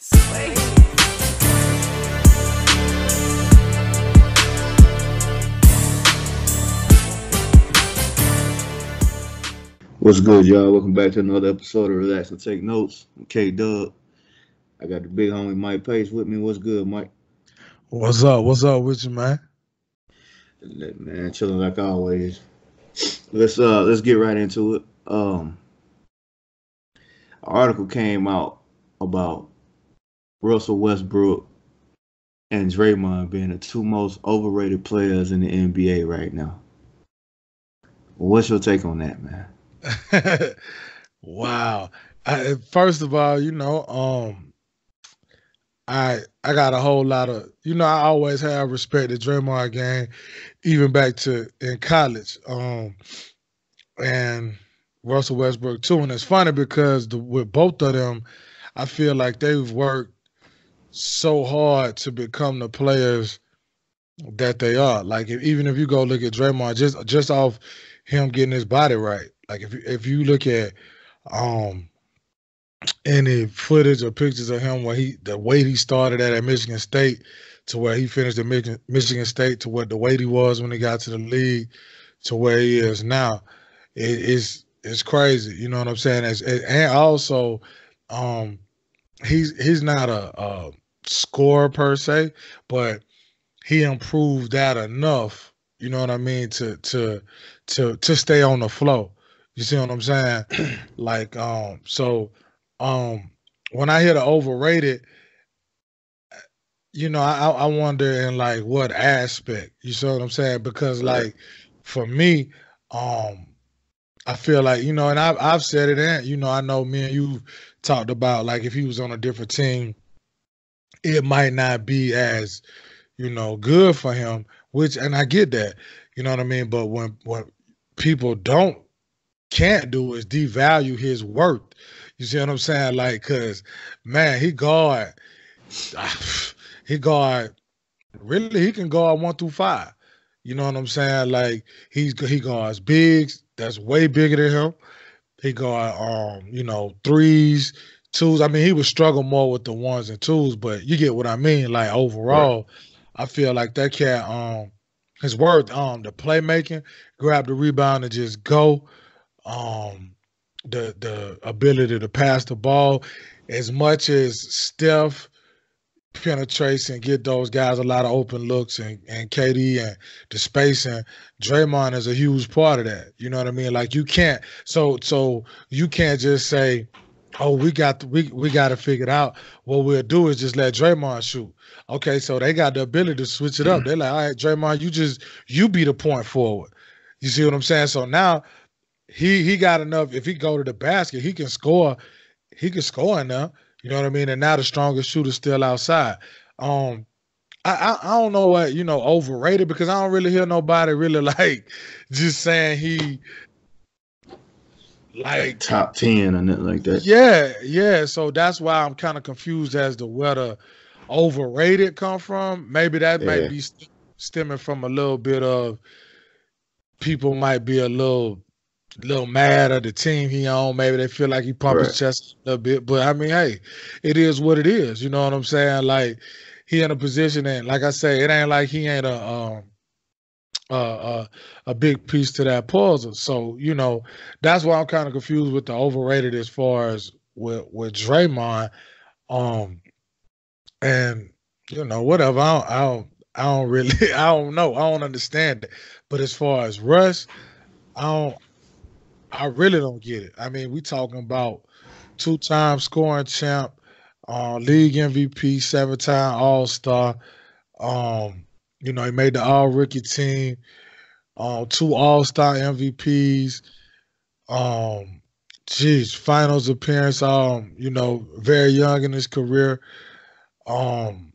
What's good, y'all? Welcome back to another episode of Relax and Take Notes. I'm K Dub. I got the big homie Mike Pace with me. What's good, Mike? What's up? What's up with you, man? Man, chilling like always. Let's uh let's get right into it. Um an article came out about Russell Westbrook and Draymond being the two most overrated players in the NBA right now. What's your take on that, man? wow. I, first of all, you know, um, I I got a whole lot of you know I always have respect to Draymond game, even back to in college. Um, and Russell Westbrook too, and it's funny because the, with both of them, I feel like they've worked so hard to become the players that they are. Like if, even if you go look at Draymond, just just off him getting his body right, like if if you look at um any footage or pictures of him where he the weight he started at at Michigan State to where he finished at Michigan, Michigan State to what the weight he was when he got to the league to where he is now, it, it's it's crazy. You know what I'm saying? It's, it, and also, um, he's he's not a, a scorer per se, but he improved that enough. You know what I mean to to to to stay on the flow. You see what I'm saying? like, um, so um when I hear the overrated, you know, I I wonder in like what aspect. You see what I'm saying? Because like for me, um, I feel like, you know, and I've I've said it and you know, I know me and you talked about like if he was on a different team, it might not be as, you know, good for him, which and I get that. You know what I mean? But when when people don't can't do is devalue his worth. You see what I'm saying? Like, cause man, he guard, he guard. Really, he can guard one through five. You know what I'm saying? Like he's he guards bigs that's way bigger than him. He guard um, you know, threes, twos. I mean, he would struggle more with the ones and twos, but you get what I mean. Like overall, right. I feel like that cat um his worth um the playmaking, grab the rebound and just go um, the the ability to pass the ball as much as Steph penetrates and get those guys a lot of open looks and, and KD and the spacing, Draymond is a huge part of that. You know what I mean? Like you can't so so you can't just say, Oh, we got the, we we got to figure it out. What we'll do is just let Draymond shoot. Okay, so they got the ability to switch it up. They're like, all right, Draymond, you just you be the point forward. You see what I'm saying? So now he he got enough. If he go to the basket, he can score. He can score enough. You know what I mean? And now the strongest shooter still outside. Um, I, I, I don't know what you know overrated because I don't really hear nobody really like just saying he like top ten or nothing like that. Yeah, yeah. So that's why I'm kind of confused as to where the overrated come from. Maybe that yeah. might be st- stemming from a little bit of people might be a little little mad at the team he on. Maybe they feel like he pumped right. his chest a little bit. But I mean, hey, it is what it is. You know what I'm saying? Like he in a position and like I say, it ain't like he ain't a um uh, a big piece to that puzzle. So you know that's why I'm kind of confused with the overrated as far as with with Draymond, um, and you know whatever. I don't, I don't, I don't really, I don't know. I don't understand it. But as far as Russ, I don't, I really don't get it. I mean, we talking about two-time scoring champ, uh, league MVP, seven-time All Star. Um, you know, he made the All Rookie team. Uh, two All Star MVPs. Um, geez, finals appearance. Um, you know, very young in his career. Um,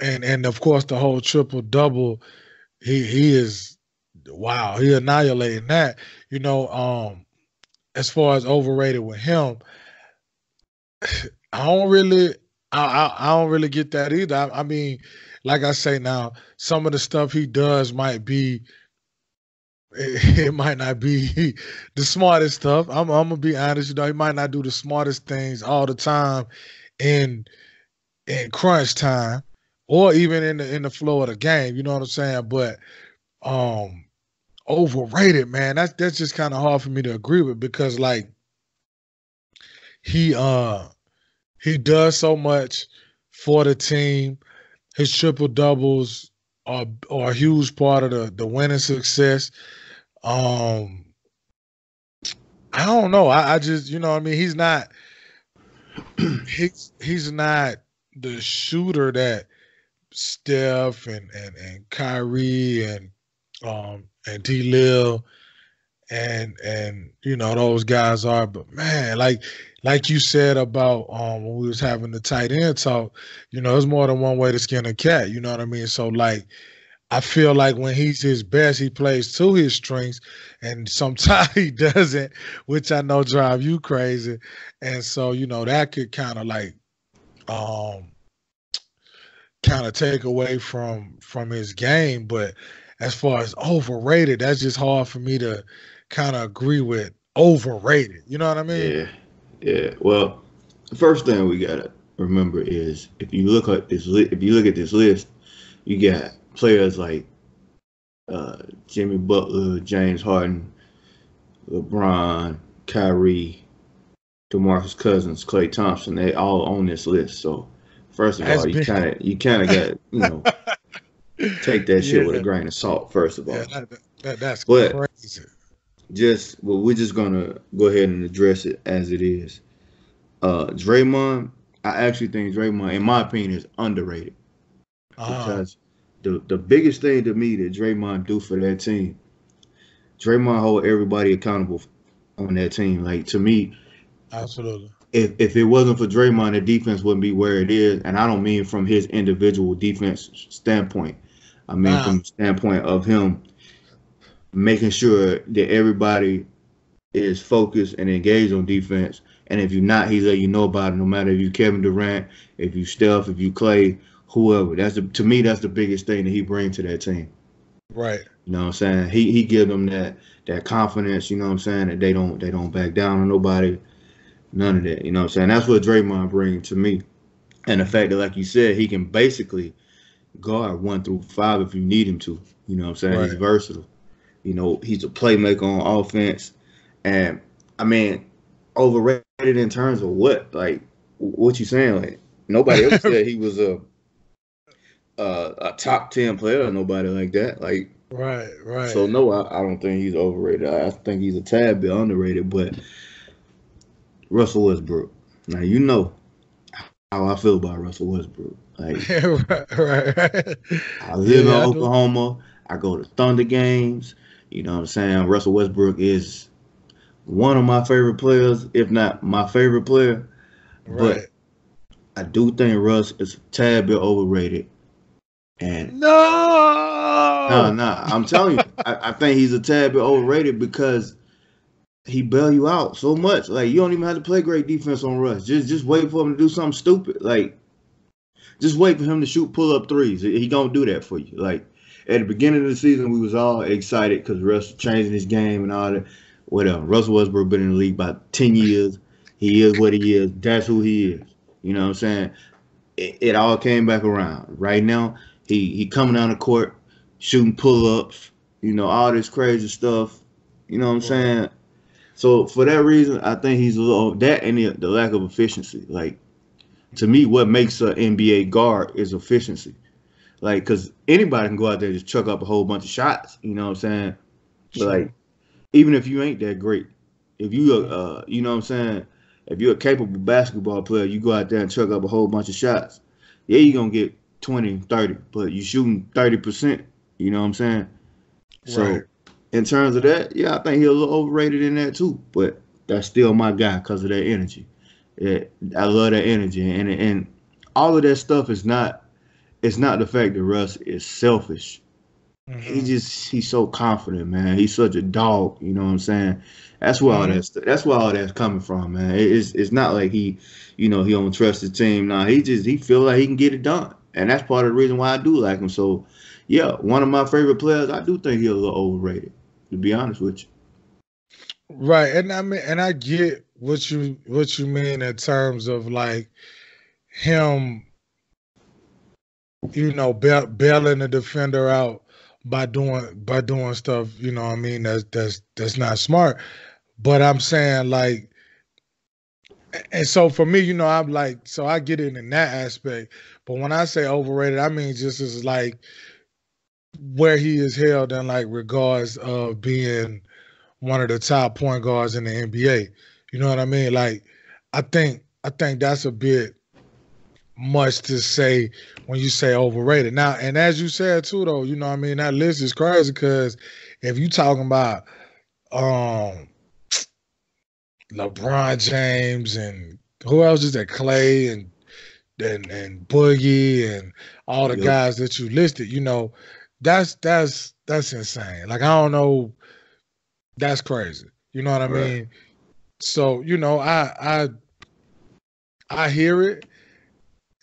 and and of course the whole triple double. He he is wow, he annihilating that. You know, um, as far as overrated with him, I don't really, I, I, I don't really get that either. I, I, mean, like I say now, some of the stuff he does might be, it, it might not be the smartest stuff. I'm, I'm gonna be honest. You know, he might not do the smartest things all the time in in crunch time or even in the in the flow of the game. You know what I'm saying? But um overrated, man. That's that's just kind of hard for me to agree with because like he uh he does so much for the team. His triple doubles are are a huge part of the the winning success. Um I don't know. I, I just you know I mean he's not he's he's not the shooter that Steph and and and Kyrie and um and D Lil and and you know those guys are but man like like you said about um when we was having the tight end talk you know there's more than one way to skin a cat you know what i mean so like i feel like when he's his best he plays to his strengths and sometimes he doesn't which i know drive you crazy and so you know that could kind of like um kind of take away from from his game but as far as overrated that's just hard for me to kind of agree with overrated. You know what I mean? Yeah, yeah. Well, the first thing we gotta remember is if you look at this, li- if you look at this list, you got players like uh, Jimmy Butler, James Harden, LeBron, Kyrie, DeMarcus Cousins, Klay Thompson. They all on this list. So first of That's all, you kind of you kind of got you know take that shit yeah. with a grain of salt. First of all, yeah, that, that, that's but, crazy just well, we're just gonna go ahead and address it as it is. Uh Draymond, I actually think Draymond, in my opinion, is underrated. Uh-huh. Because the the biggest thing to me that Draymond do for that team, Draymond hold everybody accountable on that team. Like to me, absolutely. If if it wasn't for Draymond, the defense wouldn't be where it is. And I don't mean from his individual defense standpoint. I mean from the standpoint of him making sure that everybody is focused and engaged on defense. And if you're not, he's let you know about it. No matter if you Kevin Durant, if you Steph, if you Klay, whoever. That's the, to me that's the biggest thing that he brings to that team. Right. You know what I'm saying? He he gives them that that confidence. You know what I'm saying? That they don't they don't back down on nobody. None of that. You know what I'm saying? That's what Draymond brings to me. And the fact that, like you said, he can basically guard one through five if you need him to. You know what I'm saying? Right. He's versatile. You know, he's a playmaker on offense, and I mean, overrated in terms of what? Like, what you saying? Like, nobody else said he was a, a a top ten player. Nobody like that. Like, right, right. So no, I, I don't think he's overrated. I, I think he's a tad bit underrated. But Russell Westbrook. Now you know how I feel about Russell Westbrook. Like, right, right, right. I live yeah, in Oklahoma. I go to Thunder games. You know what I'm saying? Russell Westbrook is one of my favorite players, if not my favorite player. Right. But I do think Russ is a tad bit overrated. And no, no, no. I'm telling you, I, I, think he's a tad bit overrated because he bail you out so much. Like you don't even have to play great defense on Russ. Just just wait for him to do something stupid. Like just wait for him to shoot pull up threes. He gonna do that for you. Like at the beginning of the season, we was all excited because Russ changing his game and all that. Whatever. Uh, Russell Westbrook been in the league about ten years. He is what he is. That's who he is. You know what I'm saying? It, it all came back around. Right now, he he coming down the court, shooting pull ups. You know all this crazy stuff. You know what I'm saying? So for that reason, I think he's a little that and the, the lack of efficiency. Like to me, what makes an NBA guard is efficiency. Like, cause anybody can go out there and just chuck up a whole bunch of shots. You know what I'm saying? But like, even if you ain't that great, if you uh, you know what I'm saying, if you're a capable basketball player, you go out there and chuck up a whole bunch of shots. Yeah, you're gonna get 20, 30, but you shooting 30%. You know what I'm saying? So right. in terms of that, yeah, I think he's a little overrated in that too. But that's still my guy because of that energy. Yeah, I love that energy, and and all of that stuff is not it's not the fact that Russ is selfish. Mm-hmm. He just he's so confident, man. He's such a dog. You know what I'm saying? That's where mm-hmm. all that's that's where all that's coming from, man. It's it's not like he, you know, he don't trust the team. Nah, he just he feel like he can get it done, and that's part of the reason why I do like him. So, yeah, one of my favorite players. I do think he's a little overrated, to be honest with you. Right, and I mean, and I get what you what you mean in terms of like him, you know, bail, bailing the defender out by doing by doing stuff, you know what I mean, that's that's that's not smart. But I'm saying like and so for me, you know, I'm like, so I get it in that aspect. But when I say overrated, I mean just as like where he is held in like regards of being one of the top point guards in the NBA. You know what I mean? Like, I think I think that's a bit much to say when you say overrated. Now, and as you said too, though, you know what I mean that list is crazy because if you talking about um LeBron James and who else is that? Klay and and and Boogie and all the yep. guys that you listed. You know, that's that's that's insane. Like I don't know, that's crazy. You know what I right. mean? So you know, I I I hear it,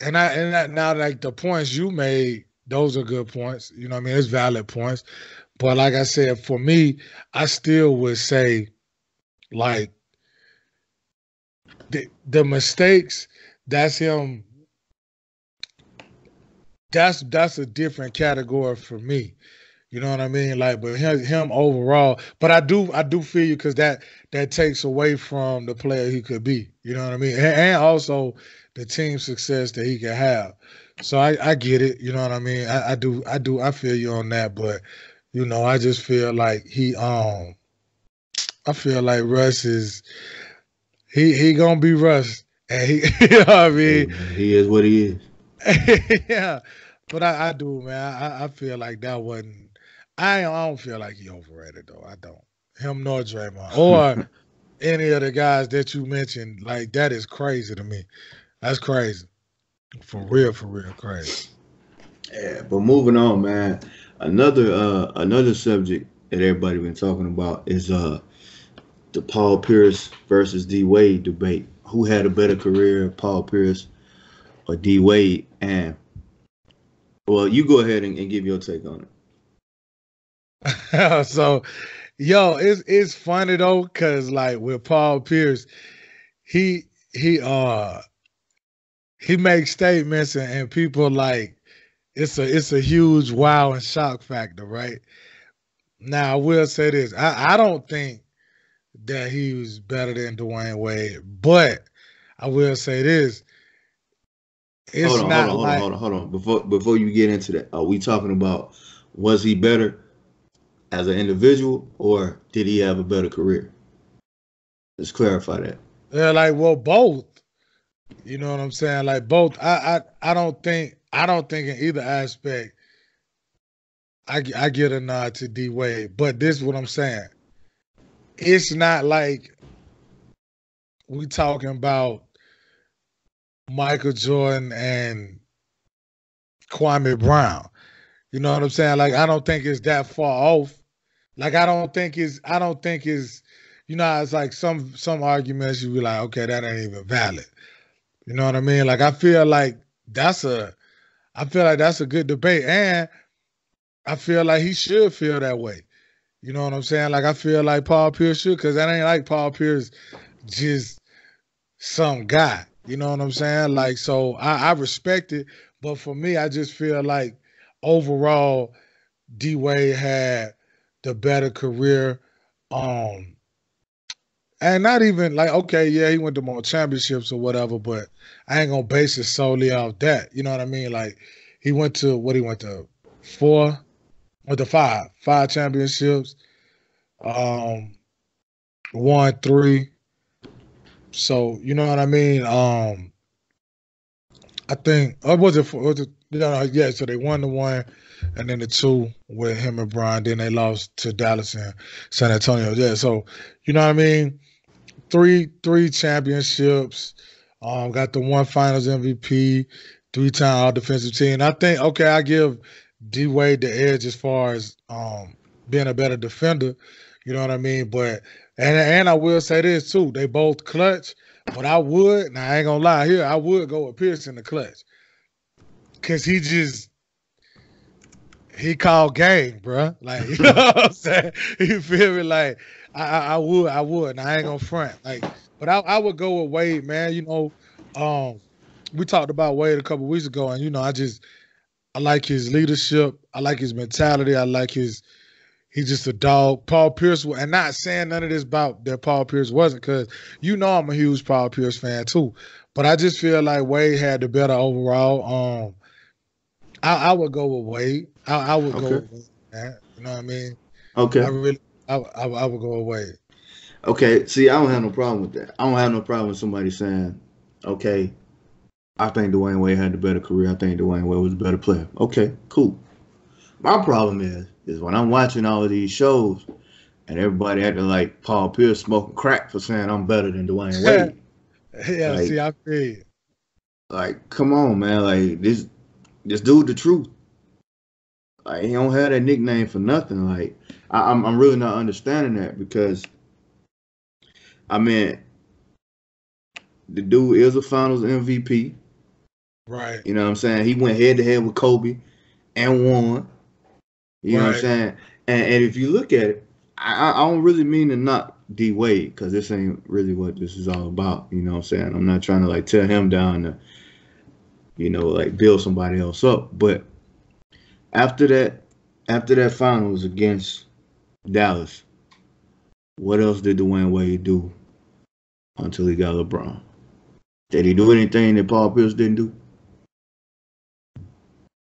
and I and that, now like the points you made, those are good points. You know what I mean? It's valid points. But like I said, for me, I still would say, like the the mistakes. That's him. That's that's a different category for me. You know what I mean? Like, but him, him overall. But I do I do feel you because that that takes away from the player he could be. You know what I mean? And, and also the team success that he can have. So I, I get it. You know what I mean? I, I do I do I feel you on that. But you know, I just feel like he um I feel like Russ is he he gonna be Russ, and he you know what I mean. He is what he is. yeah, but I, I do, man. I, I feel like that wasn't. I I don't feel like he overrated though. I don't. Him nor Draymond or any of the guys that you mentioned. Like that is crazy to me. That's crazy. For real, for real, crazy. Yeah, but moving on, man. Another uh another subject that everybody been talking about is uh the Paul Pierce versus D Wade debate. Who had a better career, Paul Pierce or D Wade? And well, you go ahead and, and give your take on it. so, yo, it's it's funny though, cause like with Paul Pierce, he he uh he makes statements and, and people like it's a it's a huge wow and shock factor, right? Now I will say this. I, I don't think that he was better than Dwyane Wade. But I will say this. It's hold on, not hold on, like, hold on, hold on, hold on. Before before you get into that, are we talking about was he better as an individual or did he have a better career? Let's clarify that. Yeah, like well, both. You know what I'm saying? Like both. I I I don't think I don't think in either aspect I I get a nod to D Wade, but this is what I'm saying it's not like we talking about Michael Jordan and Kwame Brown. You know what I'm saying? Like I don't think it's that far off. Like I don't think it's I don't think it's you know, it's like some some arguments you be like, okay, that ain't even valid. You know what I mean? Like I feel like that's a I feel like that's a good debate. And I feel like he should feel that way. You know what I'm saying? Like I feel like Paul Pierce should, because that ain't like Paul Pierce just some guy. You know what I'm saying? Like so I, I respect it, but for me, I just feel like overall D Wade had the better career. Um and not even like okay, yeah, he went to more championships or whatever, but I ain't gonna base it solely off that. You know what I mean? Like he went to what he went to four with the five, five championships, um, one three. So you know what I mean. Um, I think or was it? Was it? You know, yeah. So they won the one, and then the two with him and Brian. Then they lost to Dallas and San Antonio. Yeah. So you know what I mean. Three three championships. Um, got the one Finals MVP, three time All Defensive Team. I think okay, I give D Wade the edge as far as um, being a better defender. You know what I mean? But and and I will say this too, they both clutch. But I would, now I ain't gonna lie here, I would go with Pierce in the clutch. Cause he just he called gang, bro. Like you know what I'm saying? You feel me? Like I, I, would, I would. Now I ain't gonna front. Like, but I, I would go with Wade, man. You know, um, we talked about Wade a couple weeks ago, and you know, I just I like his leadership. I like his mentality. I like his he's just a dog. Paul Pierce, and not saying none of this about that Paul Pierce wasn't, because you know I'm a huge Paul Pierce fan too. But I just feel like Wade had the better overall. Um, I, I would go with Wade. I, I would okay. go Wade, You know what I mean? Okay. I really, I, I, I would go away. Okay. See, I don't have no problem with that. I don't have no problem with somebody saying, okay, I think Dwyane Wade had the better career. I think Dwyane Wade was a better player. Okay, cool. My problem is, is when I'm watching all of these shows and everybody acting like Paul Pierce smoking crack for saying I'm better than Dwyane Wade. yeah, like, see, I feel Like, come on, man. Like this, this dude, the truth. Like he don't have that nickname for nothing. Like I, I'm, I'm really not understanding that because, I mean, the dude is a Finals MVP. Right. You know what I'm saying? He went head to head with Kobe and won. You right. know what I'm saying? And, and if you look at it, I, I don't really mean to knock D Wade because this ain't really what this is all about. You know what I'm saying? I'm not trying to like tear him down to, you know, like build somebody else up. But after that, after that finals against Dallas, what else did Dwyane Wade do until he got LeBron? Did he do anything that Paul Pierce didn't do?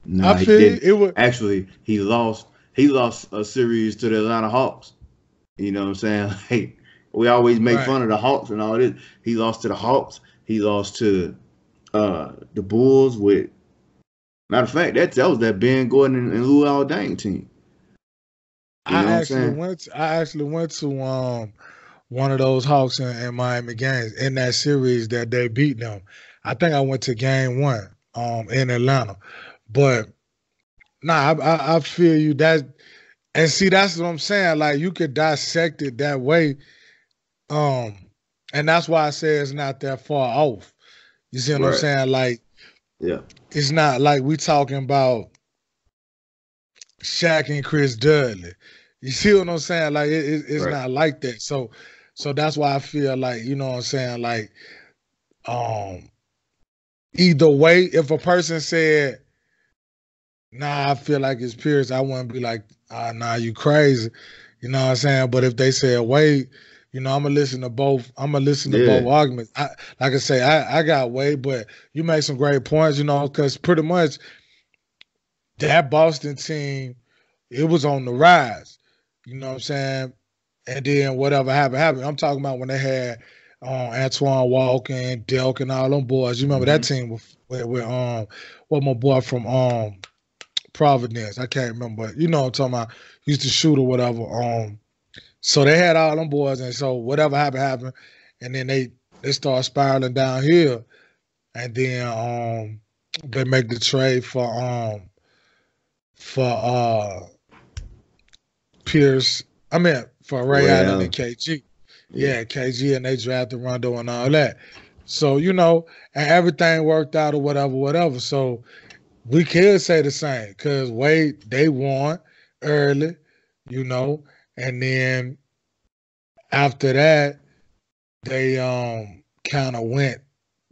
No, I feel it was actually he lost. He lost a series to the Atlanta Hawks. You know what I'm saying? Like we always make right. fun of the Hawks and all this. He lost to the Hawks. He lost to uh, the Bulls. With matter of fact, that that was that Ben Gordon and, and Luol Deng team. You I actually went. To, I actually went to um one of those Hawks and, and Miami games in that series that they beat them. I think I went to game one um in Atlanta. But nah, I, I, I feel you that and see that's what I'm saying. Like you could dissect it that way. Um, and that's why I say it's not that far off. You see what right. I'm saying? Like, yeah, it's not like we talking about Shaq and Chris Dudley. You see what I'm saying? Like it, it, it's right. not like that. So, so that's why I feel like you know what I'm saying. Like, um, either way, if a person said nah, I feel like it's Pierce, I wouldn't be like, ah, nah, you crazy. You know what I'm saying? But if they said, wait, you know, I'm gonna listen to both. I'm gonna listen to yeah. both arguments. I, like I say, I, I got way, but you make some great points, you know, because pretty much that Boston team, it was on the rise. You know what I'm saying? And then whatever happened, happened. I'm talking about when they had um, Antoine Walker and Delk and all them boys. You remember mm-hmm. that team with, with, with um what my boy from um Providence. I can't remember. But You know what I'm talking about. Used to shoot or whatever. Um, so they had all them boys, and so whatever happened happened, and then they they start spiraling downhill, and then um they make the trade for um for uh Pierce. I mean for Ray well, Allen and KG. Yeah, KG, and they drafted Rondo and all that. So you know, and everything worked out or whatever, whatever. So we could say the same because Wade they won early, you know, and then after that they um kind of went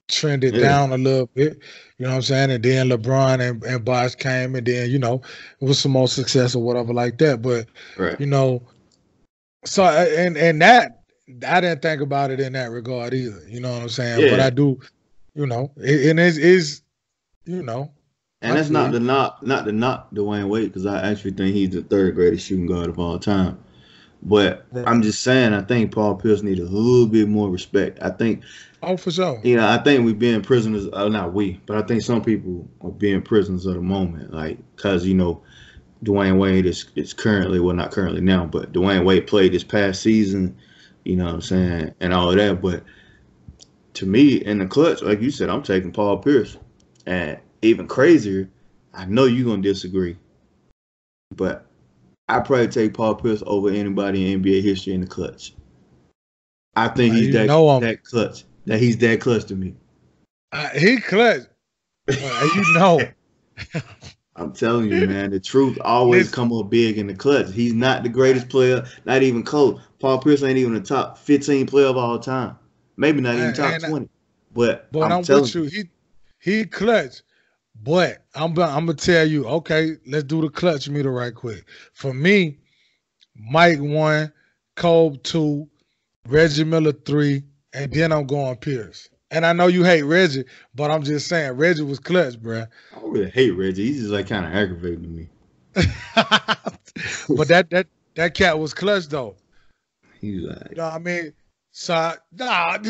trended yeah. down a little bit, you know what I'm saying? And then LeBron and, and Bosh came and then, you know, it was some more success or whatever like that. But right. you know, so and and that I didn't think about it in that regard either. You know what I'm saying? Yeah. But I do, you know, it, and it's, it's you know, and that's not the not not the not Dwyane Wade because I actually think he's the third greatest shooting guard of all time. But I'm just saying, I think Paul Pierce needs a little bit more respect. I think. Oh, for sure. You know, I think we're being prisoners. Uh, not we, but I think some people are being prisoners of the moment. Like, cause you know, Dwyane Wade is is currently well, not currently now, but Dwyane Wade played this past season. You know what I'm saying, and all of that. But to me, in the clutch, like you said, I'm taking Paul Pierce, and even crazier, I know you're gonna disagree, but I probably take Paul Pierce over anybody in NBA history in the clutch. I think he's that, that clutch. That he's that clutch to me. Uh, he clutch. you know. I'm telling you, man, the truth always come up big in the clutch. He's not the greatest player, not even close. Paul Pierce ain't even the top 15 player of all time. Maybe not even top and, 20. But, but I'm, I'm telling you, he he clutch. But I'm I'm gonna tell you, okay, let's do the clutch meter right quick. For me, Mike one, Cole two, Reggie Miller three, and then I'm going Pierce. And I know you hate Reggie, but I'm just saying Reggie was clutch, bruh. I don't really hate Reggie. He's just like kind of aggravating to me. but that that that cat was clutch though. He's like, you know what I mean? So nah.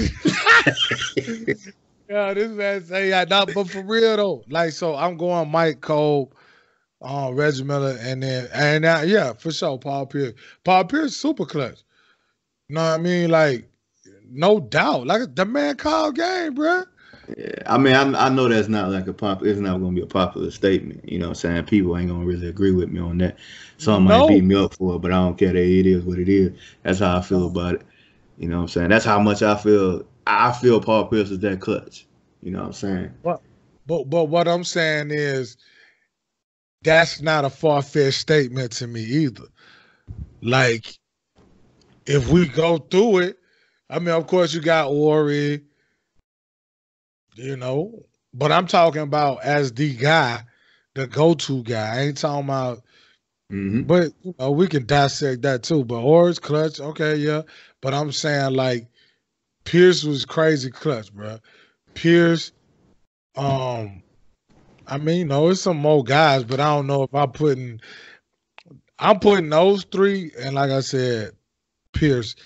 yeah, this man say yeah, nah, but for real though, like so I'm going Mike Cole, uh, Reggie Miller, and then and now yeah, for sure, Paul Pierce. Paul Pierce super clutch. You know what I mean? Like, no doubt. Like the man called game, bro. Yeah, I mean, I, I know that's not like a pop. It's not going to be a popular statement. You know, what I'm saying people ain't going to really agree with me on that. Some no. might beat me up for it, but I don't care. That it is what it is. That's how I feel about it. You know, what I'm saying that's how much I feel. I feel Paul Pierce is that clutch. You know, what I'm saying. But but but what I'm saying is, that's not a far fetched statement to me either. Like, if we go through it, I mean, of course you got Horry you know. But I'm talking about as the guy, the go-to guy. I ain't talking about. Mm-hmm. But you know, we can dissect that too. But Horace clutch, okay, yeah. But I'm saying like Pierce was crazy clutch, bro. Pierce, um, I mean, you know, it's some more guys, but I don't know if I'm putting. I'm putting those three, and like I said, Pierce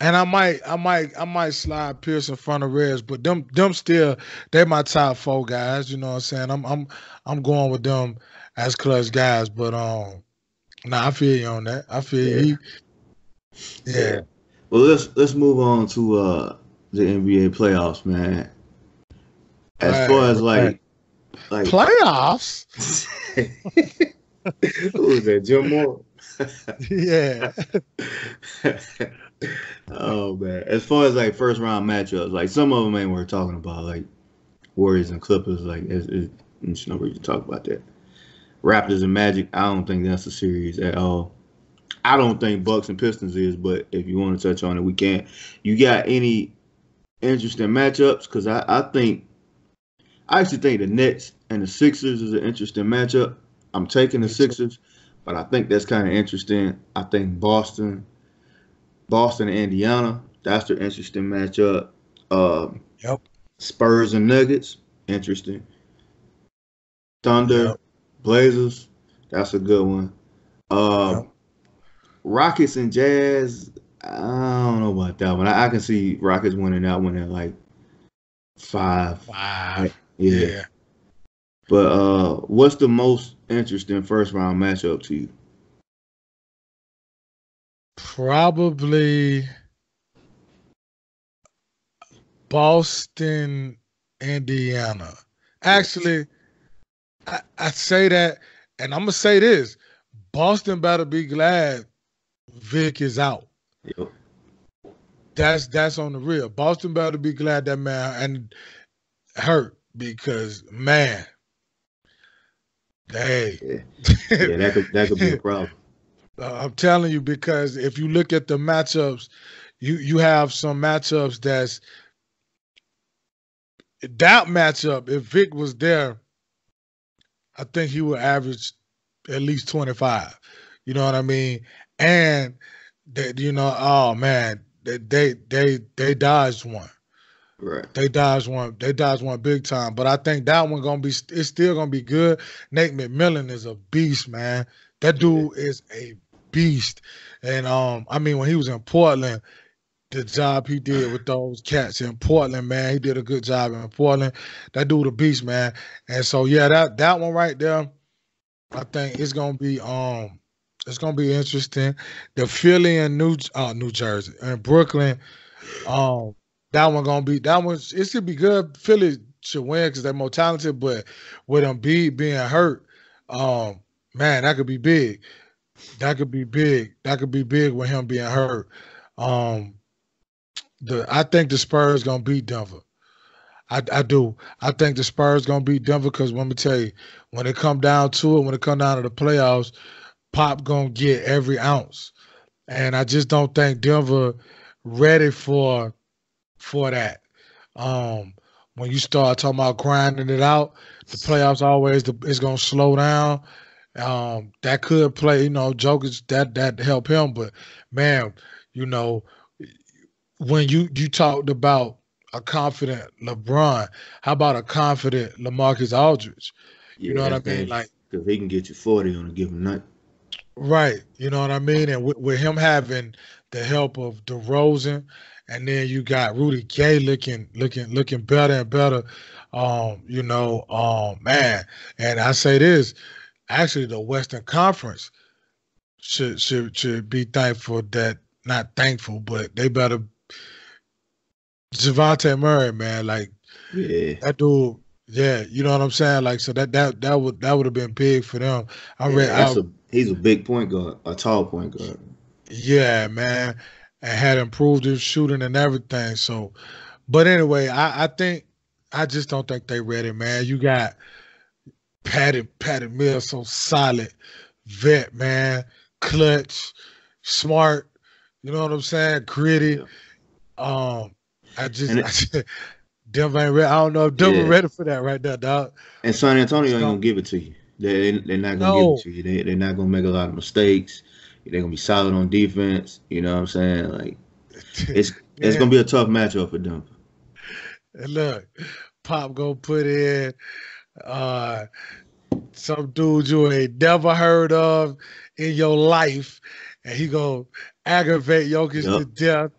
and I might, I might, I might slide Pierce in front of Reds, but them, them still, they're my top four guys. You know what I'm saying? I'm, I'm, I'm going with them as clutch guys. But um, nah, I feel you on that. I feel yeah. you. Yeah. yeah. Well, let's let's move on to uh the NBA playoffs, man. As right, far as like, right. like playoffs. Who was that? Jim Mora. yeah oh man, as far as like first round matchups, like some of them ain't worth talking about, like Warriors and Clippers. Like it's, it's, it's no reason to talk about that. Raptors and Magic, I don't think that's a series at all. I don't think Bucks and Pistons is, but if you want to touch on it, we can. You got any interesting matchups? Because I, I think I actually think the Nets and the Sixers is an interesting matchup. I'm taking the Sixers, but I think that's kind of interesting. I think Boston Boston and Indiana. That's the interesting matchup. Uh, yep. Spurs and Nuggets. Interesting. Thunder, yep. Blazers. That's a good one. Uh, yep. Rockets and Jazz. I don't know about that one. I, I, can see Rockets winning that one at like five. Five. Yeah. yeah. But uh, what's the most interesting first round matchup to you? Probably Boston, Indiana. Actually, I, I say that, and I'm gonna say this: Boston better be glad Vic is out. Yep. That's that's on the real. Boston better be glad that man and hurt because man, hey, yeah, yeah that could that could be a problem. Uh, I'm telling you because if you look at the matchups, you you have some matchups that's that matchup. If Vic was there, I think he would average at least 25. You know what I mean? And that you know, oh man, they they they, they dodged one. Right. They dodged one. They dodged one big time. But I think that one gonna be. It's still gonna be good. Nate McMillan is a beast, man. That dude is a beast. And um, I mean, when he was in Portland, the job he did with those cats in Portland, man, he did a good job in Portland. That dude a beast, man. And so yeah, that that one right there, I think it's gonna be um it's gonna be interesting. The Philly and New uh, New Jersey and Brooklyn, um, that one gonna be that one. It should be good. Philly should win because they're more talented, but with be being hurt, um, man, that could be big. That could be big. That could be big with him being hurt. Um, the I think the Spurs gonna beat Denver. I, I do. I think the Spurs gonna beat Denver because let me tell you, when it come down to it, when it come down to the playoffs, Pop gonna get every ounce, and I just don't think Denver ready for for that. Um, when you start talking about grinding it out, the playoffs always the, it's gonna slow down. Um, that could play, you know, Jokers that that help him, but man, you know, when you you talked about a confident LeBron, how about a confident LaMarcus Aldridge? You know what I mean? Like because he can get you forty on a given night. Right. You know what I mean? And with, with him having the help of DeRozan, and then you got Rudy Gay looking looking looking better and better. Um, you know, um, man, and I say this, actually the Western Conference should should should be thankful that not thankful, but they better Dejounte Murray, man, like yeah. that dude yeah, you know what I'm saying. Like so that that that would that would have been big for them. I yeah, read. He's a big point guard, a tall point guard. Yeah, man, and had improved his shooting and everything. So, but anyway, I I think I just don't think they ready, man. You got Patty Patty Mills, so solid, vet, man, clutch, smart. You know what I'm saying? Gritty. Um, I just, I just Denver ain't ready. I don't know if Denver yeah. ready for that right now, dog. And San Antonio ain't gonna give it to you. They they're not gonna no. give it to you. They they're not gonna make a lot of mistakes. They're gonna be solid on defense. You know what I'm saying? Like it's it's gonna be a tough matchup for Denver. And look, Pop gonna put in uh some dude you ain't never heard of in your life, and he gonna aggravate Jokic yep. to death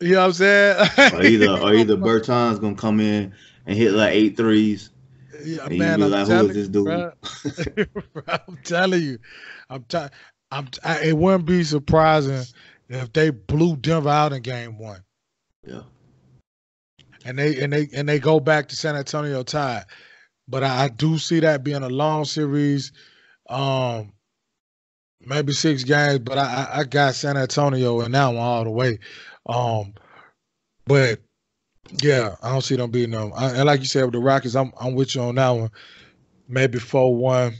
you know what I'm saying? or either or either Bertans gonna come in and hit like eight threes. Yeah, man, I'm like, who is this dude? I'm telling you, I'm t- I'm t- I, it wouldn't be surprising if they blew Denver out in game one. Yeah. And they and they and they go back to San Antonio tied. But I, I do see that being a long series. Um maybe six games, but I, I got San Antonio in that one all the way. Um, but yeah, I don't see them beating them. I, and like you said with the Rockets, I'm I'm with you on that one. Maybe four one.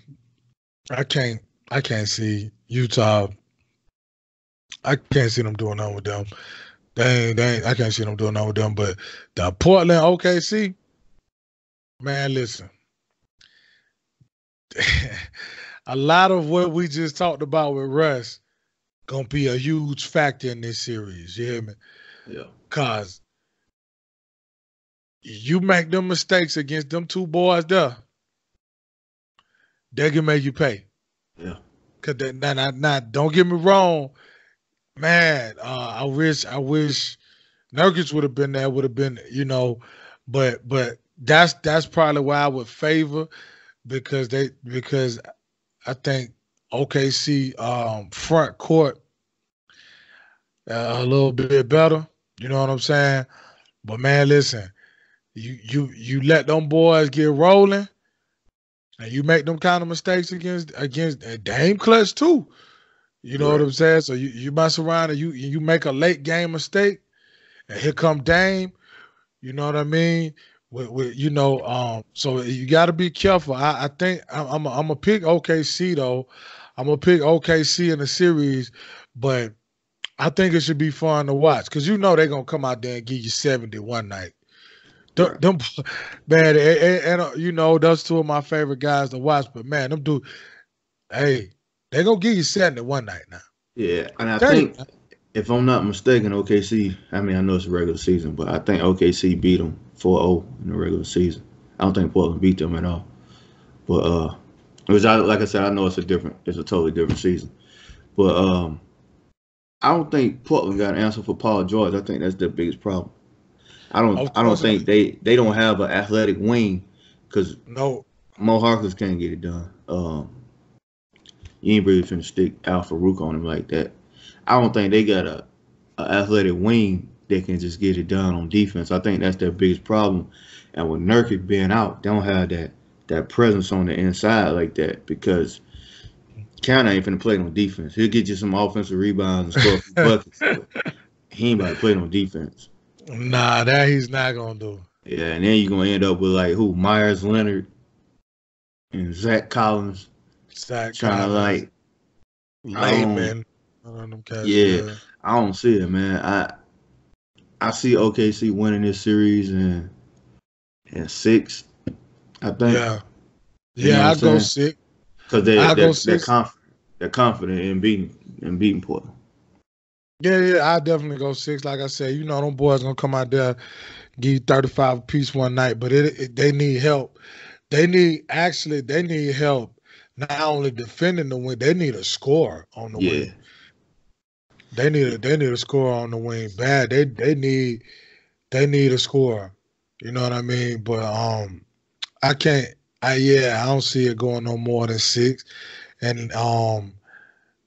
I can't I can't see Utah. I can't see them doing nothing with them. They ain't, they ain't, I can't see them doing nothing with them. But the Portland OKC, man, listen. a lot of what we just talked about with Russ gonna be a huge factor in this series. You hear me? Yeah. Cause you make them mistakes against them two boys there, they can make you pay. Yeah. Cause they, now, not, now, don't get me wrong, man. Uh, I wish, I wish Nurkic would have been there. Would have been, you know, but but that's that's probably why I would favor because they because I think OKC um, front court uh, a little bit better. You know what I'm saying? But man, listen, you you you let them boys get rolling, and you make them kind of mistakes against against uh, Dame Clutch too. You know right. what I'm saying? So you you mess around and you you make a late game mistake, and here come Dame. You know what I mean? With, with you know, um, so you got to be careful. I, I think I'm I'm a, I'm pick OKC though. I'm gonna pick OKC in the series, but I think it should be fun to watch because you know they're gonna come out there and give you seventy one night. Them, them man, and, uh, you know those two of my favorite guys to watch. But man, them do, hey, they gonna give you seventy one night now. Yeah, and I think if I'm not mistaken, OKC. I mean, I know it's a regular season, but I think OKC beat them 4-0 in the regular season. I don't think Portland beat them at all. But uh, which I like I said, I know it's a different, it's a totally different season. But um, I don't think Portland got an answer for Paul George. I think that's their biggest problem. I don't. I don't think they they don't have an athletic wing because no Mo Harkless can't get it done. Um, you ain't really finna stick Al Farouq on him like that. I don't think they got a, a athletic wing that can just get it done on defense. I think that's their biggest problem. And with Nurkic being out, they don't have that that presence on the inside like that because Kanter ain't finna play no defense. He'll get you some offensive rebounds and score buckets. he ain't about to play no defense. Nah, that he's not gonna do. Yeah, and then you're gonna end up with like who? Meyers Leonard and Zach Collins. Zach trying Collins. to like man. yeah, I don't see it, man. I I see OKC winning this series, and and six. I think. Yeah. Yeah, I go six. Because they they're, they're, they're, confident. They're confident in beating in beating Portland. Yeah, yeah, I definitely go six. Like I said, you know, them boys gonna come out there, give you thirty five a piece one night, but it, it, they need help. They need actually they need help not only defending the win, they need a score on the yeah. wing. They need a they need a score on the wing bad. They they need they need a score. You know what I mean? But um I can't I yeah, I don't see it going no more than six. And um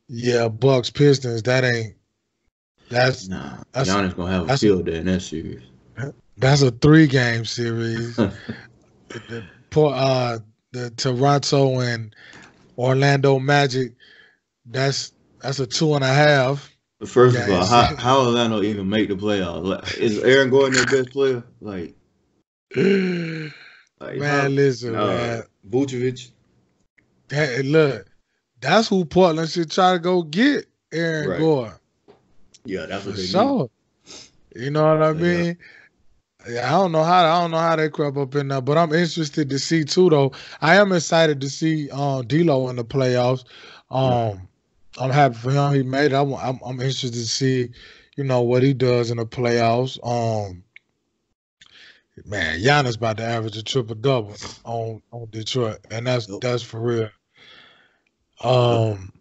yeah, Bucks Pistons, that ain't that's nah. That's, Giannis gonna have a field day in that series. That's a three game series. the, the, uh, the Toronto and Orlando Magic, that's that's a two and a half. First of all, how how Orlando even make the playoffs? Like, is Aaron Gordon their best player? Like, like man, how, listen, uh, man. Vucevic. Hey, look, that's who Portland should try to go get Aaron right. Gordon. Yeah, that's what they sure. Need. You know what I mean? Yeah. Yeah, I don't know how I don't know how they crept up in there, but I'm interested to see too. Though I am excited to see uh, D'Lo in the playoffs. Um, I'm happy for him. He made it. I'm, I'm, I'm interested to see, you know, what he does in the playoffs. Um, man, Giannis about to average a triple double on on Detroit, and that's that's for real. Um,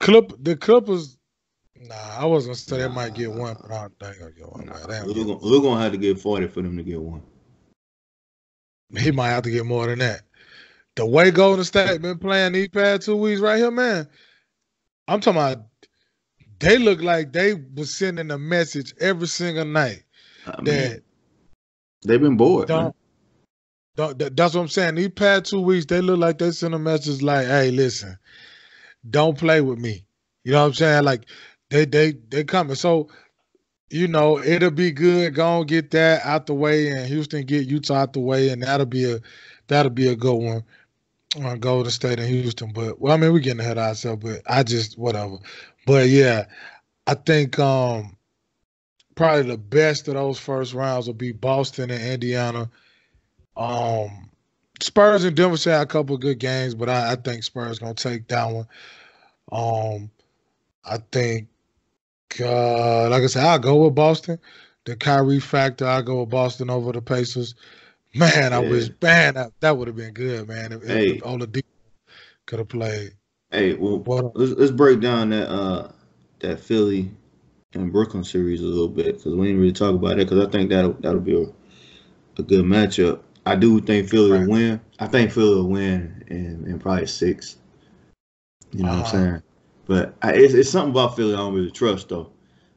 Clip the Clippers Nah, I was gonna say they might get one, but I don't think they'll get one. Nah, we're, gonna, we're gonna have to get forty for them to get one. He might have to get more than that. The way Golden State been playing these past two weeks right here, man. I'm talking about they look like they was sending a message every single night I mean, that they've been bored. Don't, don't, that's what I'm saying. These past two weeks, they look like they sent a message like, "Hey, listen, don't play with me." You know what I'm saying? Like they they they coming. So you know it'll be good. Go and get that out the way, and Houston get Utah out the way, and that'll be a that'll be a good one. Uh, Golden State and Houston, but well, I mean we're getting ahead of ourselves, but I just whatever. But yeah, I think um probably the best of those first rounds will be Boston and Indiana. Um Spurs and Denver had a couple good games, but I, I think Spurs gonna take that one. Um I think uh, like I said, I'll go with Boston. The Kyrie factor, I'll go with Boston over the Pacers. Man, I yeah. wish, man, that, that would have been good, man. If, hey. if Oladipo could have played. Hey, well, what, let's, let's break down that uh that Philly and Brooklyn series a little bit because we didn't really talk about it because I think that'll that'll be a, a good matchup. I do think Philly right. will win. I think Philly will win in, in probably six. You know uh-huh. what I'm uh-huh. saying? But I, it's, it's something about Philly I don't really trust though.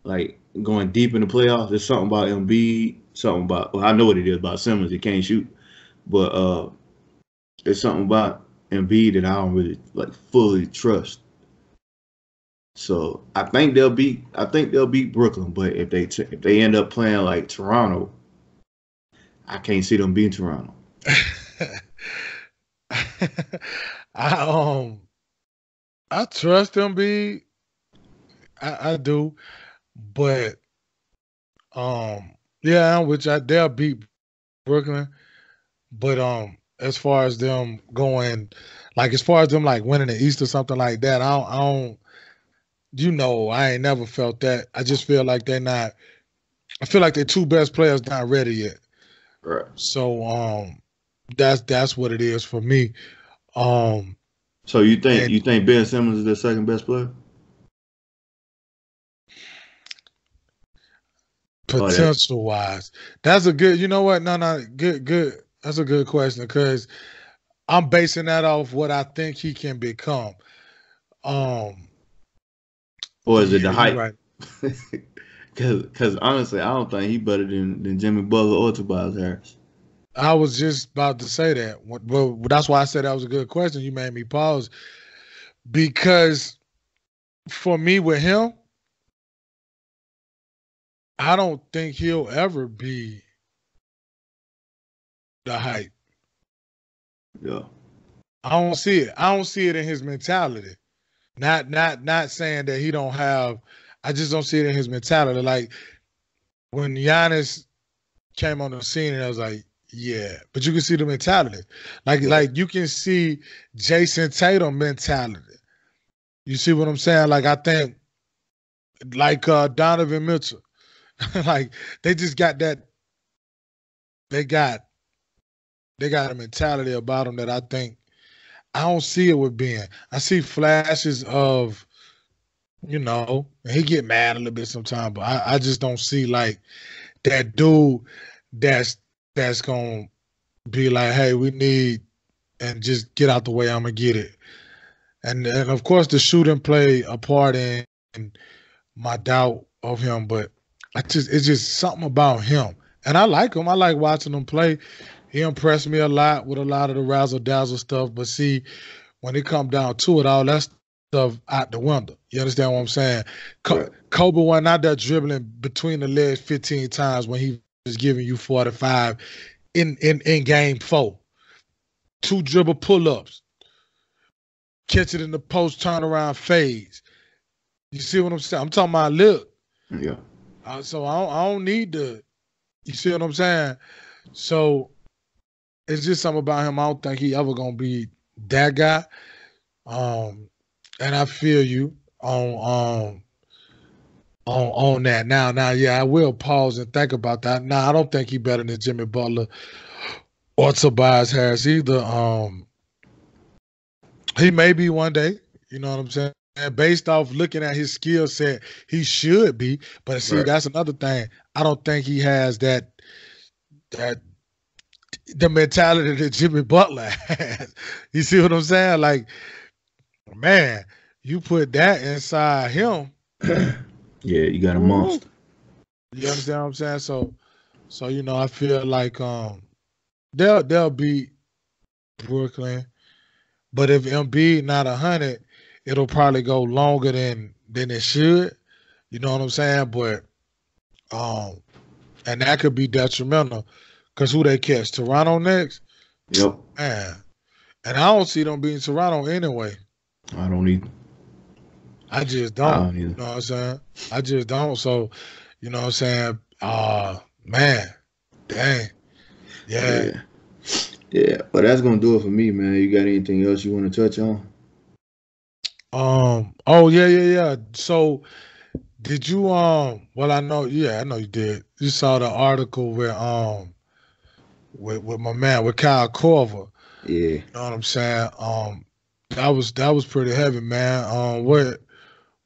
Like going deep in the playoffs, there's something about Embiid, something about well, I know what it is about Simmons. He can't shoot, but uh, there's something about Embiid that I don't really like fully trust. So I think they'll beat I think they'll beat Brooklyn, but if they t- if they end up playing like Toronto, I can't see them beating Toronto. I um I trust Embiid. I, I do, but um, yeah, which I they'll beat Brooklyn, but um, as far as them going, like as far as them like winning the East or something like that, I don't, I don't you know, I ain't never felt that. I just feel like they're not. I feel like their two best players not ready yet. Right. So um, that's that's what it is for me. Um, so you think and, you think Ben Simmons is their second best player? Potential wise, that's a good. You know what? No, no, good, good. That's a good question because I'm basing that off what I think he can become. Um, or is it the height? Right. Because honestly, I don't think he better than, than Jimmy Butler or Tobias Harris. I was just about to say that. Well, that's why I said that was a good question. You made me pause because for me with him, I don't think he'll ever be the hype. Yeah. I don't see it. I don't see it in his mentality. Not not not saying that he don't have I just don't see it in his mentality. Like when Giannis came on the scene and I was like, Yeah, but you can see the mentality. Like like you can see Jayson Tatum mentality. You see what I'm saying? Like I think like uh Donovan Mitchell. like they just got that they got they got a mentality about them that I think I don't see it with Ben. I see flashes of, you know, he get mad a little bit sometimes, but I, I just don't see like that dude that's that's gonna be like, hey, we need and just get out the way. I'm gonna get it, and and of course the shooting play a part in, in my doubt of him, but I just it's just something about him, and I like him. I like watching him play. He impressed me a lot with a lot of the razzle dazzle stuff, but see, when it come down to it, all that stuff out the window. You understand what I'm saying? Co- Kobe went out there dribbling between the legs 15 times when he was giving you 45 in in in game four. Two dribble pull ups, catch it in the post, turn around phase. You see what I'm saying? I'm talking about look. Yeah. Uh, so I don't, I don't need to. You see what I'm saying? So it's just something about him. I don't think he ever gonna be that guy. Um, and I feel you on um on on that. Now, now, yeah, I will pause and think about that. Now, I don't think he better than Jimmy Butler or Tobias Harris either. Um, he may be one day. You know what I'm saying? And based off looking at his skill set, he should be. But see, right. that's another thing. I don't think he has that that the mentality that Jimmy Butler has. You see what I'm saying? Like, man, you put that inside him. yeah, you got a monster. You understand what I'm saying? So, so you know, I feel like um, they'll they'll beat Brooklyn, but if Embiid not a hundred, it'll probably go longer than than it should. You know what I'm saying? But um, and that could be detrimental because who they catch? Toronto next? Yep. Man. And I don't see them beating Toronto anyway. I don't either. I just don't. I don't you know what I'm saying? I just don't. So, you know what I'm saying? Uh man, dang. Yeah. yeah. Yeah, but that's gonna do it for me, man. You got anything else you want to touch on? Um. Oh yeah, yeah, yeah. So, did you um? Well, I know. Yeah, I know you did. You saw the article where um with, with my man with Kyle Korver. Yeah. You know what I'm saying? Um that was that was pretty heavy, man. Um what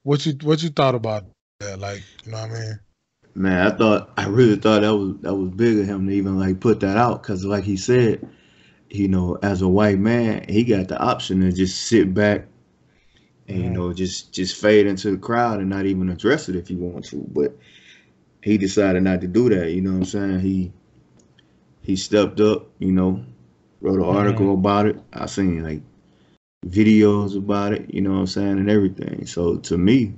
what you what you thought about that? Like, you know what I mean? Man, I thought I really thought that was that was big of him to even like put that out because like he said, you know, as a white man, he got the option to just sit back and you know just just fade into the crowd and not even address it if he wants to. But he decided not to do that. You know what I'm saying? He he stepped up, you know, wrote an article mm-hmm. about it. I seen like videos about it, you know what I'm saying, and everything. So to me,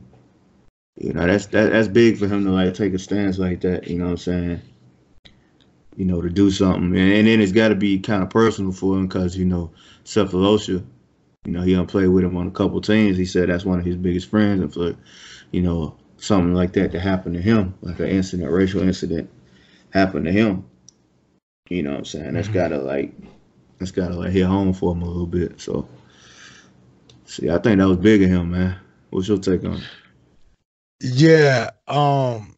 you know, that's that, that's big for him to like take a stance like that, you know what I'm saying? You know, to do something. And, and then it's got to be kind of personal for him because, you know, Sefolosha, you know, he done played with him on a couple teams. He said that's one of his biggest friends. And for, you know, something like that to happen to him, like an incident, racial incident, happen to him, you know what I'm saying? That's mm-hmm. gotta like that's gotta like hit home for him a little bit. So see, I think that was big of him, man. What's your take on it? Yeah, um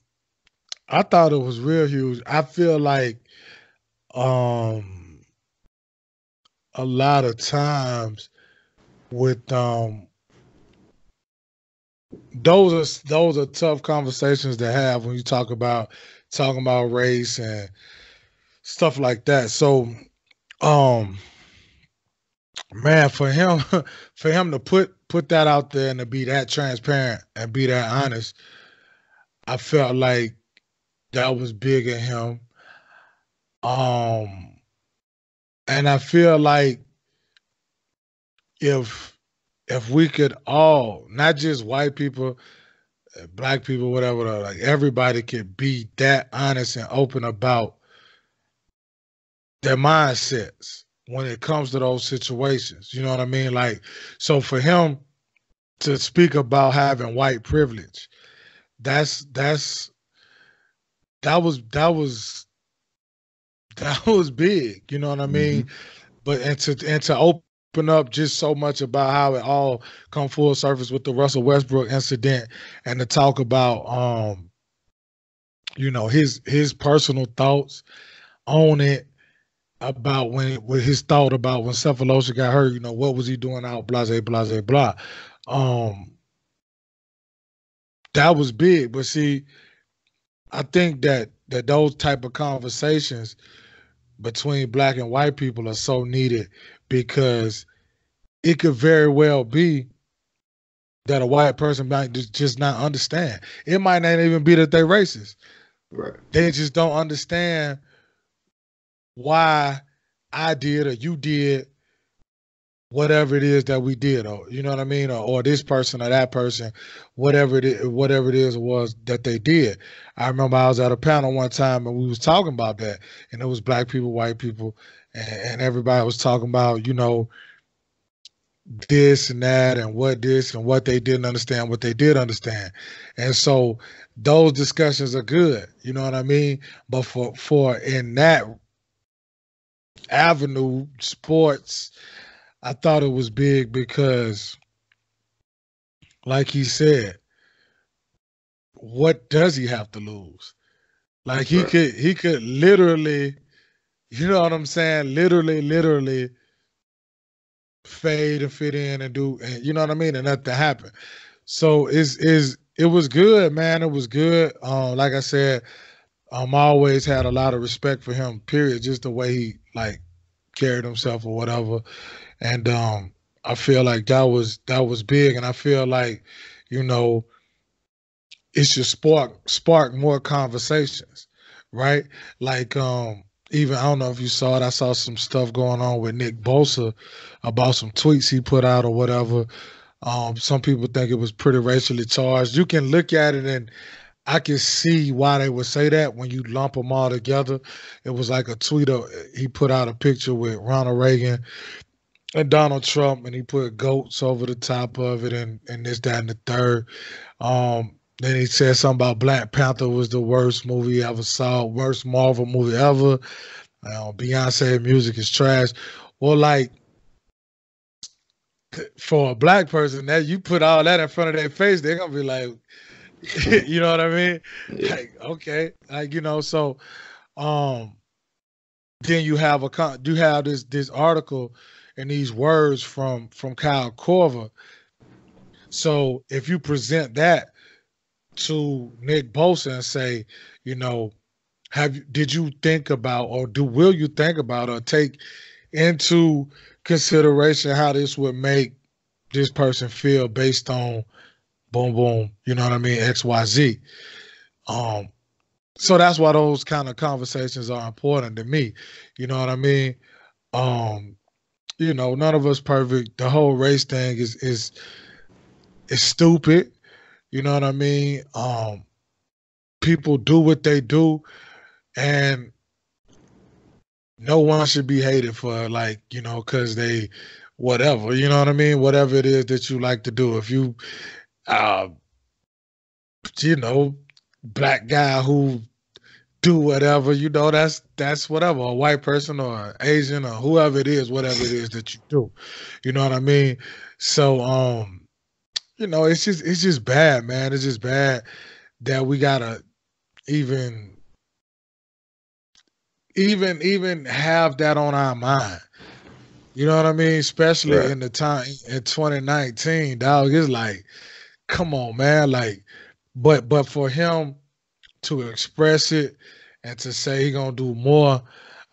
I thought it was real huge. I feel like um a lot of times with um those are those are tough conversations to have when you talk about talking about race and stuff like that. So, um, man, for him, for him to put put that out there and to be that transparent and be that honest, I felt like that was big in him. Um, and I feel like if if we could all, not just white people, black people, whatever, like everybody could be that honest and open about their mindsets when it comes to those situations. You know what I mean? Like, so for him to speak about having white privilege, that's that's that was that was that was big. You know what I mean? Mm-hmm. But and to and to open up just so much about how it all come full surface with the Russell Westbrook incident, and to talk about um, you know, his his personal thoughts on it about when what his thought about when Sefolosha got hurt. You know, what was he doing out? Blase, blase, blah. Um, that was big. But see, I think that that those type of conversations between black and white people are so needed because it could very well be that a white person might just not understand. It might not even be that they're racist. Right. They just don't understand why I did or you did whatever it is that we did or you know what i mean? Or, or this person or that person whatever it is whatever it is was that they did. I remember i was at a panel one time and we was talking about that. And it was black people white people and, and everybody was talking about you know this and that and what this and what they didn't understand what they did understand. And so those discussions are good you know what i mean? But for for in that avenue sports I thought it was big because, like he said, what does he have to lose? Like he could he could literally, you know what I'm saying? Literally, literally fade and fit in and do and you know what I mean? And nothing happened. So is is it was good, man. It was good. Um, like I said, um, I always had a lot of respect for him, period. Just the way he like carried himself or whatever and um, I feel like that was that was big, and I feel like you know it should spark spark more conversations, right? Like um, even I don't know if you saw it. I saw some stuff going on with Nick Bosa about some tweets he put out or whatever. Um, some people think it was pretty racially charged. You can look at it and I can see why they would say that when you lump them all together. It was like a tweet of he put out a picture with Ronald Reagan and Donald Trump, and he put goats over the top of it, and and this, that, and the third. Um, then he said something about Black Panther was the worst movie ever saw, worst Marvel movie ever. Beyonce music is trash. Well, like for a black person, that you put all that in front of their face, they're gonna be like, you know what I mean? Yeah. Like, okay, like you know, so um, then you have a do you have this this article and these words from from Kyle Korver. So if you present that to Nick Bosa and say, you know, have you did you think about or do will you think about or take into consideration how this would make this person feel based on boom boom, you know what I mean, XYZ. Um so that's why those kind of conversations are important to me. You know what I mean? Um you know, none of us perfect. The whole race thing is is is stupid. You know what I mean? Um, people do what they do, and no one should be hated for like you know because they whatever you know what I mean. Whatever it is that you like to do, if you, uh, you know, black guy who do whatever you know that's that's whatever a white person or asian or whoever it is whatever it is that you do you know what i mean so um you know it's just it's just bad man it's just bad that we gotta even even even have that on our mind you know what i mean especially right. in the time in 2019 dog it's like come on man like but but for him to express it and to say he gonna do more,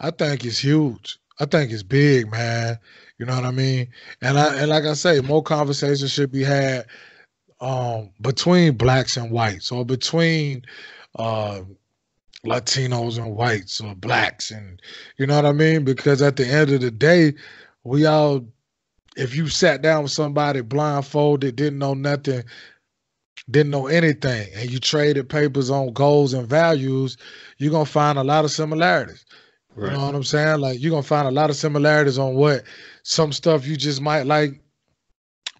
I think it's huge. I think it's big, man. You know what I mean? And I and like I say, more conversations should be had um, between blacks and whites, or between uh, Latinos and whites, or blacks, and you know what I mean? Because at the end of the day, we all, if you sat down with somebody blindfolded, didn't know nothing, didn't know anything and you traded papers on goals and values, you're gonna find a lot of similarities. Right. You know what I'm saying? Like you're gonna find a lot of similarities on what some stuff you just might like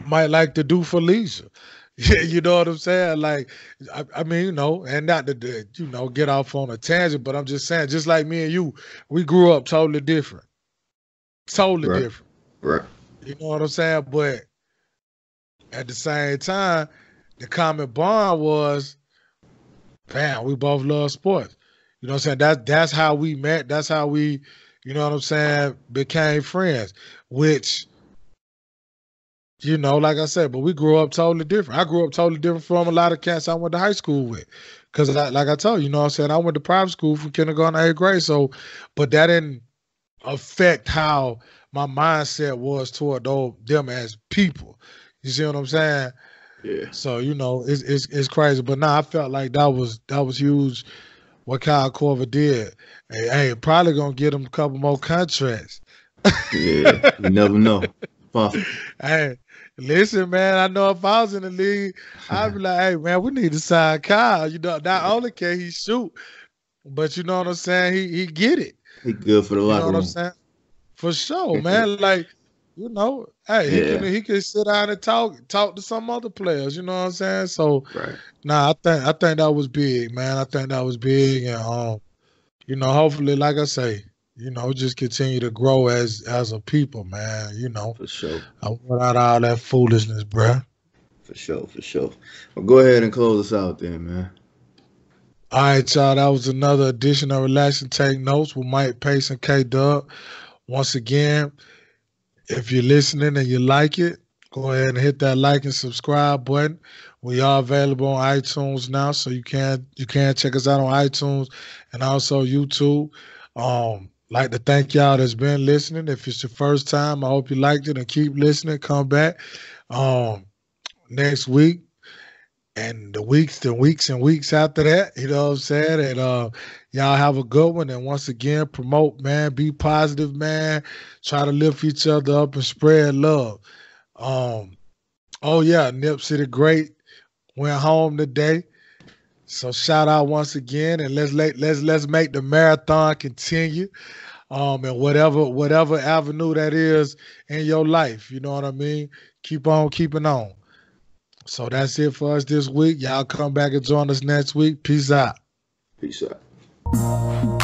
might like to do for leisure. Yeah, you know what I'm saying? Like, I, I mean, you know, and not to, you know, get off on a tangent, but I'm just saying, just like me and you, we grew up totally different. Totally Right. different. Right. You know what I'm saying? But at the same time, the common bond was, bam, we both love sports. You know what I'm saying? That's that's how we met. That's how we, you know what I'm saying, became friends. Which, you know, like I said, but we grew up totally different. I grew up totally different from a lot of cats I went to high school with. Cause I, like I told you, you know what I'm saying? I went to private school from kindergarten to eighth grade. So, but that didn't affect how my mindset was toward those, them as people. You see what I'm saying? Yeah. So you know, it's it's, it's crazy. But now I felt like that was that was huge. What Kyle Korver did. Hey, hey, probably gonna get him a couple more contracts. Yeah. you never know. Possible. Hey, listen, man. I know if I was in the league, I'd be like, hey, man, we need to sign Kyle. You know, not only can he shoot, but you know what I'm saying. He he get it. He good for the You locker know what I'm room. For sure, man. Like, you know, hey, he Yeah. can he can sit down and talk talk to some other players. You know what I'm saying? So, Right. nah, I think I think that was big, man. I think that was big, and um, you know, hopefully, like I say, you know, just continue to grow as as a people, man. You know, For sure. I want out all that foolishness, bruh. For sure. For sure. Well, go ahead and close us out then, man. All right, y'all. That was another edition of Relax and Take Notes with Mike Pace and K Dub. Once again, if you're listening and you like it, go ahead and hit that like and subscribe button. We are available on iTunes now, so you can you can check us out on iTunes and also YouTube. Um, like to thank y'all that's been listening. If it's your first time, I hope you liked it and keep listening. Come back um next week and the weeks and weeks and weeks after that. You know what I'm saying? And uh y'all have a good one. And once again, promote, man. Be positive, man. Try to lift each other up and spread love. Um, oh yeah, Nipsey Great went home today. So shout out once again, and let's let let's let's make the marathon continue. Um, and whatever whatever avenue that is in your life, you know what I mean. Keep on keeping on. So that's it for us this week. Y'all come back and join us next week. Peace out. Peace out.